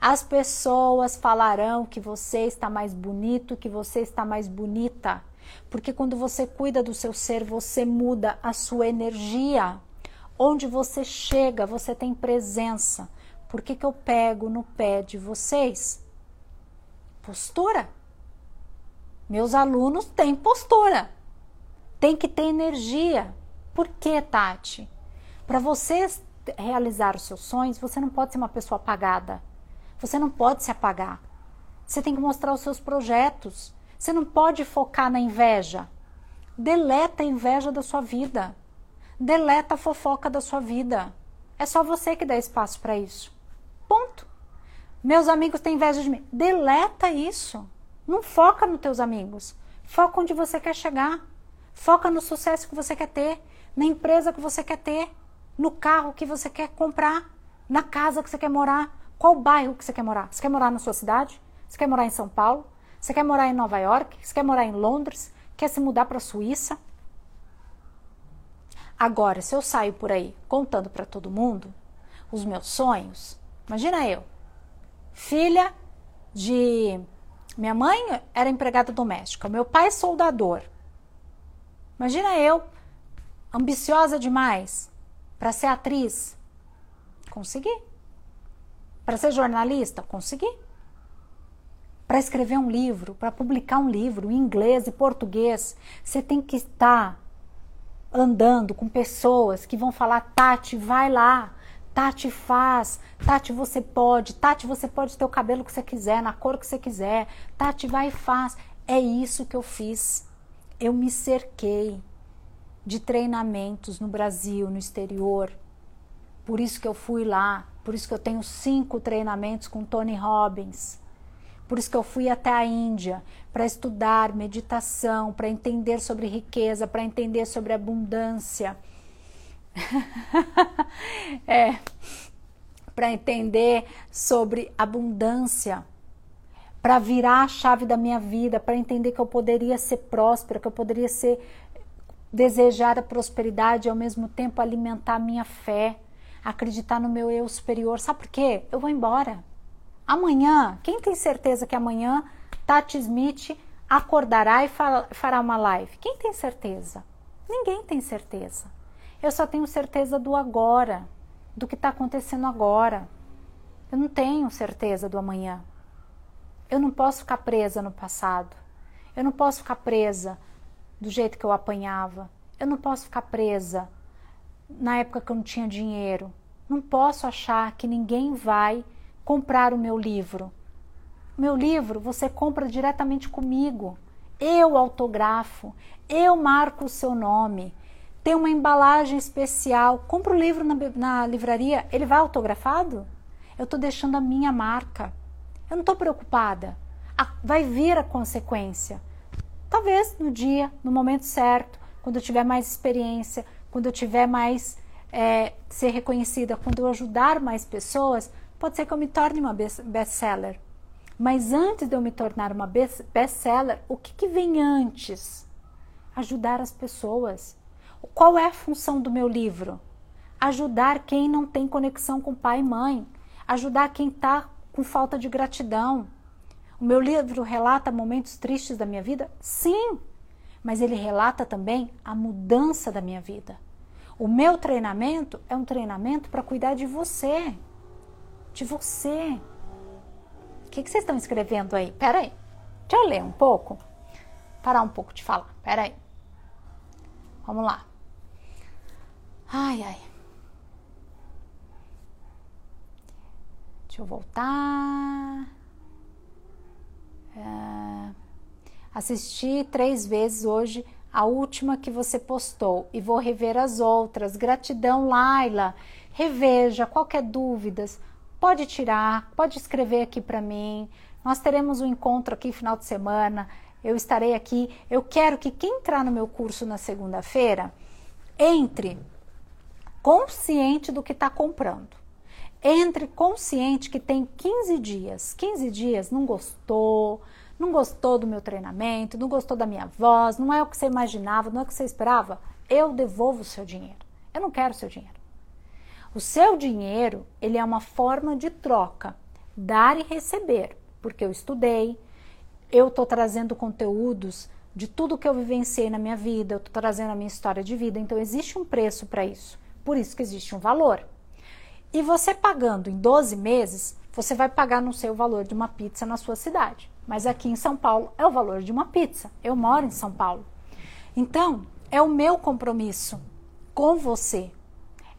Speaker 1: As pessoas falarão que você está mais bonito, que você está mais bonita. Porque quando você cuida do seu ser, você muda a sua energia. Onde você chega, você tem presença. Por que, que eu pego no pé de vocês? Postura. Meus alunos têm postura, tem que ter energia. Por que, Tati? Para você realizar os seus sonhos, você não pode ser uma pessoa apagada. Você não pode se apagar. Você tem que mostrar os seus projetos. Você não pode focar na inveja. Deleta a inveja da sua vida. Deleta a fofoca da sua vida. É só você que dá espaço para isso. Ponto. Meus amigos têm inveja de mim. Deleta isso. Não foca nos teus amigos. Foca onde você quer chegar. Foca no sucesso que você quer ter, na empresa que você quer ter, no carro que você quer comprar, na casa que você quer morar, qual bairro que você quer morar. Você quer morar na sua cidade? Você quer morar em São Paulo? Você quer morar em Nova York? Você quer morar em Londres? Quer se mudar para a Suíça? Agora, se eu saio por aí contando para todo mundo os meus sonhos, imagina eu, filha de minha mãe era empregada doméstica, meu pai soldador. Imagina eu, ambiciosa demais, para ser atriz. Consegui. Para ser jornalista? Consegui. Para escrever um livro, para publicar um livro em inglês e português, você tem que estar andando com pessoas que vão falar: Tati, vai lá. Tati faz, Tati você pode, Tati você pode ter o cabelo que você quiser, na cor que você quiser, Tati vai e faz. É isso que eu fiz. Eu me cerquei de treinamentos no Brasil, no exterior. Por isso que eu fui lá, por isso que eu tenho cinco treinamentos com Tony Robbins. Por isso que eu fui até a Índia para estudar meditação, para entender sobre riqueza, para entender sobre abundância. é, para entender sobre abundância, para virar a chave da minha vida, para entender que eu poderia ser próspera, que eu poderia ser desejar a prosperidade e ao mesmo tempo alimentar a minha fé, acreditar no meu eu superior. Sabe por quê? Eu vou embora. Amanhã, quem tem certeza que amanhã Tati Smith acordará e fará uma live? Quem tem certeza? Ninguém tem certeza. Eu só tenho certeza do agora, do que está acontecendo agora. Eu não tenho certeza do amanhã. Eu não posso ficar presa no passado. Eu não posso ficar presa do jeito que eu apanhava. Eu não posso ficar presa na época que eu não tinha dinheiro. Não posso achar que ninguém vai comprar o meu livro. Meu livro você compra diretamente comigo. Eu autografo, eu marco o seu nome. Tem uma embalagem especial. Compra o livro na, na livraria, ele vai autografado? Eu estou deixando a minha marca. Eu não estou preocupada. vai vir a consequência. Talvez no dia, no momento certo, quando eu tiver mais experiência, quando eu tiver mais é, ser reconhecida, quando eu ajudar mais pessoas, Pode ser que eu me torne uma best-seller. Mas antes de eu me tornar uma best-seller, o que, que vem antes? Ajudar as pessoas. Qual é a função do meu livro? Ajudar quem não tem conexão com pai e mãe. Ajudar quem está com falta de gratidão. O meu livro relata momentos tristes da minha vida? Sim, mas ele relata também a mudança da minha vida. O meu treinamento é um treinamento para cuidar de você de você. O que, que vocês estão escrevendo aí? Pera aí. Deixa eu ler um pouco. Parar um pouco de falar. Pera aí. Vamos lá. Ai, ai. Deixa eu voltar. É... Assisti três vezes hoje a última que você postou e vou rever as outras. Gratidão, Laila. Reveja qualquer dúvidas pode tirar, pode escrever aqui para mim. Nós teremos um encontro aqui final de semana. Eu estarei aqui. Eu quero que quem entrar no meu curso na segunda-feira entre consciente do que está comprando. Entre consciente que tem 15 dias. 15 dias não gostou, não gostou do meu treinamento, não gostou da minha voz, não é o que você imaginava, não é o que você esperava. Eu devolvo o seu dinheiro. Eu não quero o seu dinheiro. O seu dinheiro, ele é uma forma de troca, dar e receber, porque eu estudei, eu estou trazendo conteúdos de tudo que eu vivenciei na minha vida, eu estou trazendo a minha história de vida, então existe um preço para isso, por isso que existe um valor. E você pagando em 12 meses, você vai pagar no seu valor de uma pizza na sua cidade. Mas aqui em São Paulo é o valor de uma pizza. Eu moro em São Paulo. Então, é o meu compromisso com você,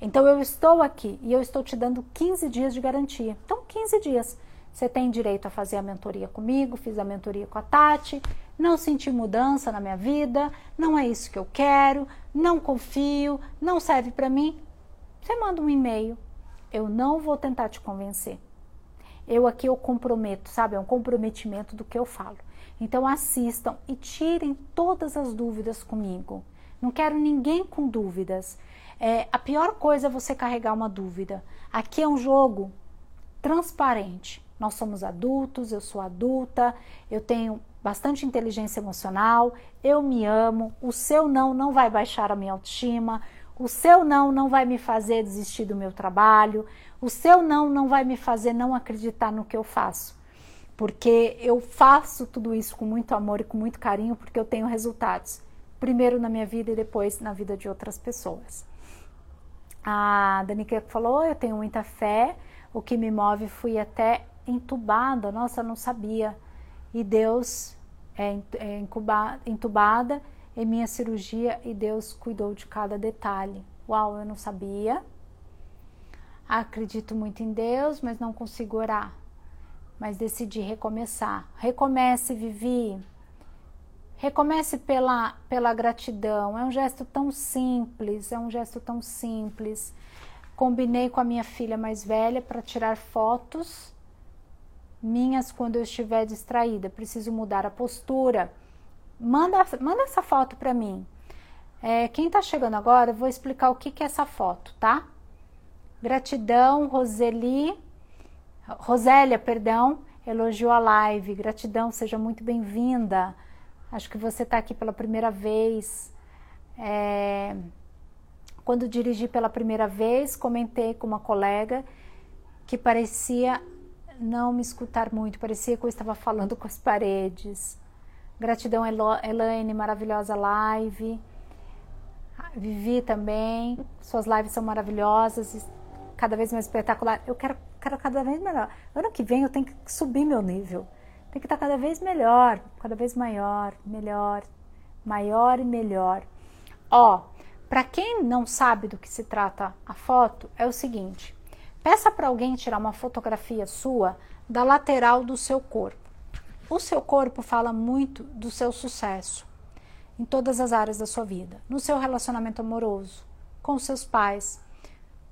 Speaker 1: então eu estou aqui e eu estou te dando 15 dias de garantia. Então, 15 dias. Você tem direito a fazer a mentoria comigo, fiz a mentoria com a Tati, não senti mudança na minha vida, não é isso que eu quero, não confio, não serve para mim. Você manda um e-mail. Eu não vou tentar te convencer. Eu aqui eu comprometo, sabe? É um comprometimento do que eu falo. Então assistam e tirem todas as dúvidas comigo. Não quero ninguém com dúvidas. É, a pior coisa é você carregar uma dúvida. Aqui é um jogo transparente. Nós somos adultos, eu sou adulta, eu tenho bastante inteligência emocional, eu me amo, o seu não não vai baixar a minha autoestima, o seu não não vai me fazer desistir do meu trabalho, o seu não não vai me fazer não acreditar no que eu faço. Porque eu faço tudo isso com muito amor e com muito carinho, porque eu tenho resultados. Primeiro na minha vida e depois na vida de outras pessoas. A Danica falou: Eu tenho muita fé, o que me move fui até entubada. Nossa, não sabia. E Deus é, é entubada em minha cirurgia e Deus cuidou de cada detalhe. Uau, eu não sabia. Acredito muito em Deus, mas não consigo orar. Mas decidi recomeçar. Recomece, Vivi. Recomece pela, pela gratidão. É um gesto tão simples, é um gesto tão simples. Combinei com a minha filha mais velha para tirar fotos minhas quando eu estiver distraída. Preciso mudar a postura. Manda, manda essa foto para mim. É, quem está chegando agora, eu vou explicar o que, que é essa foto, tá? Gratidão, Roseli, Rosélia, perdão, elogiou a live. Gratidão, seja muito bem-vinda. Acho que você está aqui pela primeira vez. É, quando dirigi pela primeira vez, comentei com uma colega que parecia não me escutar muito, parecia que eu estava falando com as paredes. Gratidão, Elaine, maravilhosa live. Vivi também, suas lives são maravilhosas, cada vez mais espetacular. Eu quero, quero cada vez melhor. Ano que vem eu tenho que subir meu nível. Tem que estar cada vez melhor, cada vez maior, melhor, maior e melhor. Ó, para quem não sabe do que se trata a foto, é o seguinte: peça para alguém tirar uma fotografia sua da lateral do seu corpo. O seu corpo fala muito do seu sucesso em todas as áreas da sua vida, no seu relacionamento amoroso, com seus pais,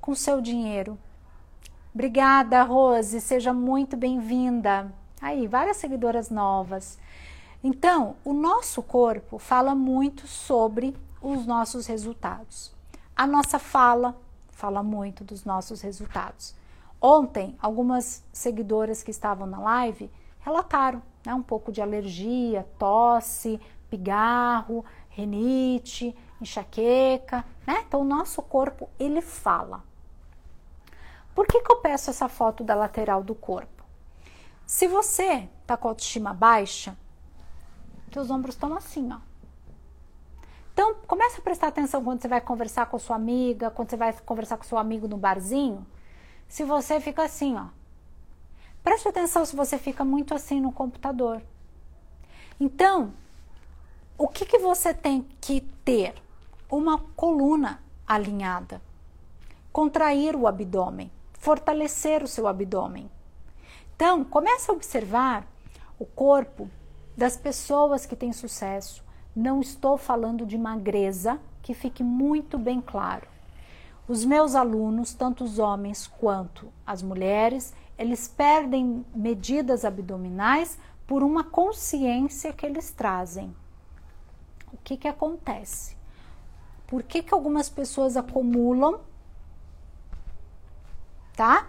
Speaker 1: com seu dinheiro. Obrigada, Rose, seja muito bem-vinda. Aí, várias seguidoras novas. Então, o nosso corpo fala muito sobre os nossos resultados. A nossa fala fala muito dos nossos resultados. Ontem, algumas seguidoras que estavam na live relataram né, um pouco de alergia, tosse, pigarro, renite, enxaqueca, né? Então, o nosso corpo, ele fala. Por que, que eu peço essa foto da lateral do corpo? Se você tá com a autoestima baixa, seus ombros estão assim, ó. Então, comece a prestar atenção quando você vai conversar com a sua amiga, quando você vai conversar com seu amigo no barzinho. Se você fica assim, ó. Preste atenção se você fica muito assim no computador. Então, o que, que você tem que ter? Uma coluna alinhada. Contrair o abdômen. Fortalecer o seu abdômen. Então, comece a observar o corpo das pessoas que têm sucesso não estou falando de magreza, que fique muito bem claro. Os meus alunos, tanto os homens quanto as mulheres, eles perdem medidas abdominais por uma consciência que eles trazem. O que, que acontece? Por que, que algumas pessoas acumulam, tá?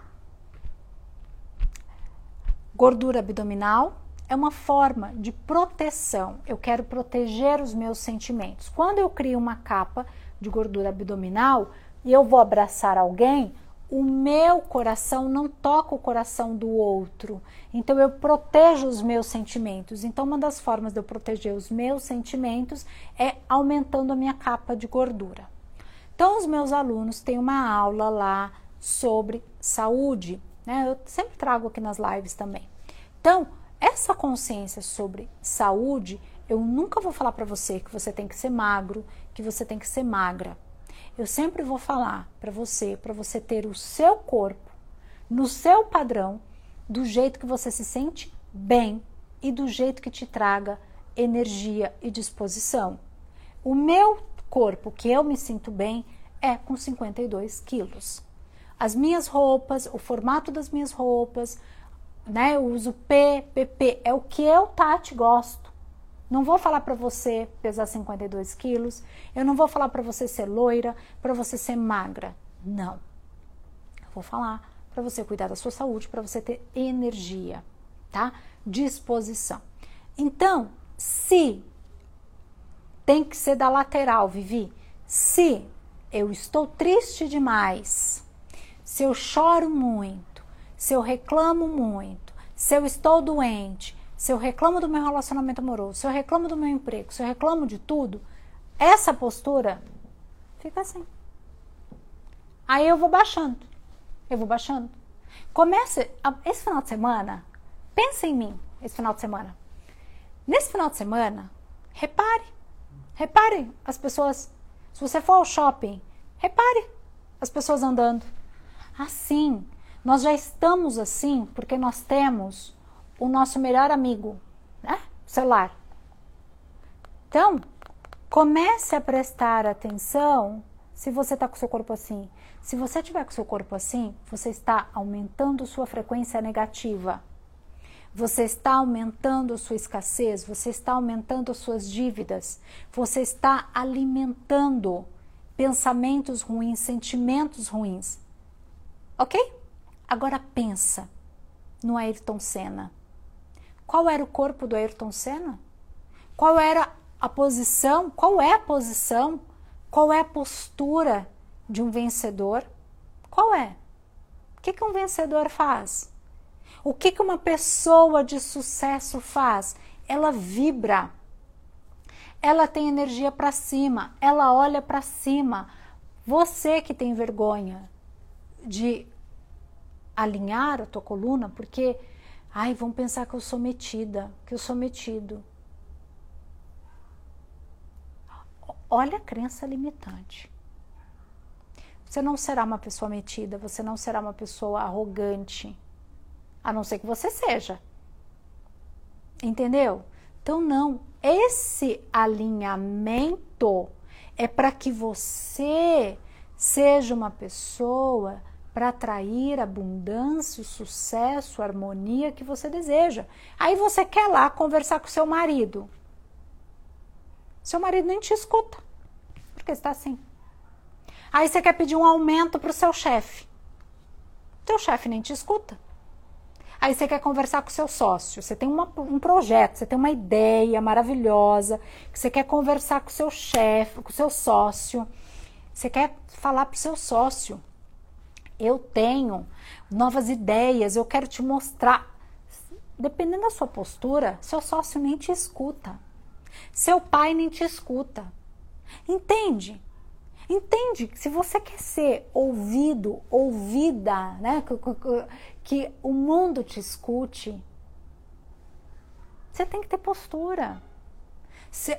Speaker 1: Gordura abdominal, é uma forma de proteção. Eu quero proteger os meus sentimentos. Quando eu crio uma capa de gordura abdominal e eu vou abraçar alguém, o meu coração não toca o coração do outro. Então eu protejo os meus sentimentos. Então uma das formas de eu proteger os meus sentimentos é aumentando a minha capa de gordura. Então os meus alunos têm uma aula lá sobre saúde, né? Eu sempre trago aqui nas lives também. Então, essa consciência sobre saúde, eu nunca vou falar para você que você tem que ser magro, que você tem que ser magra. Eu sempre vou falar para você, para você ter o seu corpo no seu padrão, do jeito que você se sente bem e do jeito que te traga energia e disposição. O meu corpo, que eu me sinto bem, é com 52 quilos. As minhas roupas, o formato das minhas roupas, né? Eu uso P, PP, é o que eu, Tati, gosto. Não vou falar para você pesar 52 quilos, eu não vou falar para você ser loira, para você ser magra. Não. Eu vou falar para você cuidar da sua saúde, para você ter energia, tá? Disposição. Então, se tem que ser da lateral, Vivi, se eu estou triste demais, se eu choro muito, se eu reclamo muito, se eu estou doente, se eu reclamo do meu relacionamento amoroso, se eu reclamo do meu emprego, se eu reclamo de tudo, essa postura fica assim. Aí eu vou baixando. Eu vou baixando. Comece esse final de semana, pensa em mim esse final de semana. Nesse final de semana, repare. Repare as pessoas. Se você for ao shopping, repare as pessoas andando assim. Nós já estamos assim porque nós temos o nosso melhor amigo, né? O celular. Então, comece a prestar atenção se você está com seu corpo assim. Se você tiver com seu corpo assim, você está aumentando sua frequência negativa. Você está aumentando sua escassez, você está aumentando suas dívidas, você está alimentando pensamentos ruins, sentimentos ruins. Ok? Agora pensa no Ayrton Senna. Qual era o corpo do Ayrton Senna? Qual era a posição? Qual é a posição? Qual é a postura de um vencedor? Qual é? O que, que um vencedor faz? O que, que uma pessoa de sucesso faz? Ela vibra, ela tem energia para cima, ela olha para cima. Você que tem vergonha de alinhar a tua coluna, porque ai, vão pensar que eu sou metida, que eu sou metido. Olha a crença limitante. Você não será uma pessoa metida, você não será uma pessoa arrogante, a não ser que você seja. Entendeu? Então, não. Esse alinhamento é para que você seja uma pessoa para atrair abundância, sucesso, harmonia que você deseja. Aí você quer lá conversar com seu marido. Seu marido nem te escuta, porque está assim. Aí você quer pedir um aumento para o seu chefe. Seu chefe nem te escuta. Aí você quer conversar com seu sócio. Você tem uma, um projeto, você tem uma ideia maravilhosa, que você quer conversar com seu chefe, com seu sócio. Você quer falar para o seu sócio. Eu tenho novas ideias, eu quero te mostrar. Dependendo da sua postura, seu sócio nem te escuta. Seu pai nem te escuta. Entende? Entende que se você quer ser ouvido, ouvida, né? Que, que, o mundo te escute, você tem que ter postura. Se,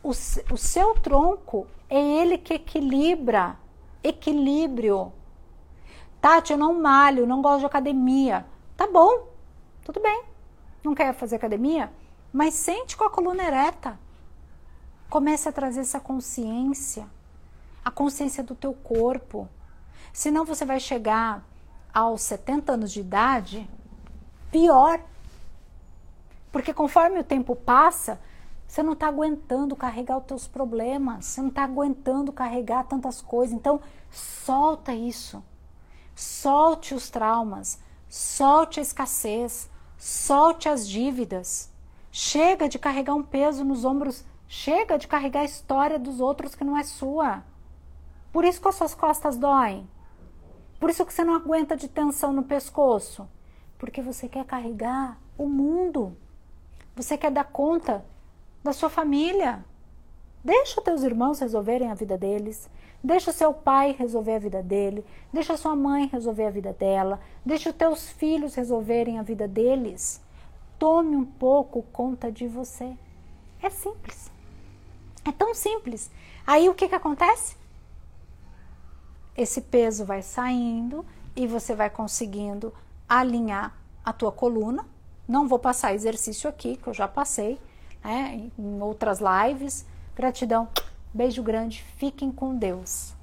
Speaker 1: o, o seu tronco é ele que equilibra. Equilíbrio. Tati, eu não malho, não gosto de academia. Tá bom, tudo bem. Não quer fazer academia? Mas sente com a coluna ereta. Comece a trazer essa consciência a consciência do teu corpo. Senão você vai chegar aos 70 anos de idade pior. Porque conforme o tempo passa, você não está aguentando carregar os teus problemas, você não está aguentando carregar tantas coisas. Então, solta isso. Solte os traumas, solte a escassez, solte as dívidas. Chega de carregar um peso nos ombros, chega de carregar a história dos outros que não é sua. Por isso que as suas costas doem. Por isso que você não aguenta de tensão no pescoço. Porque você quer carregar o mundo. Você quer dar conta da sua família. Deixa teus irmãos resolverem a vida deles. Deixa seu pai resolver a vida dele. Deixa sua mãe resolver a vida dela. Deixa os teus filhos resolverem a vida deles. Tome um pouco conta de você. É simples. É tão simples. Aí o que, que acontece? esse peso vai saindo e você vai conseguindo alinhar a tua coluna. Não vou passar exercício aqui, que eu já passei, né, em outras lives. Gratidão, beijo grande, fiquem com Deus.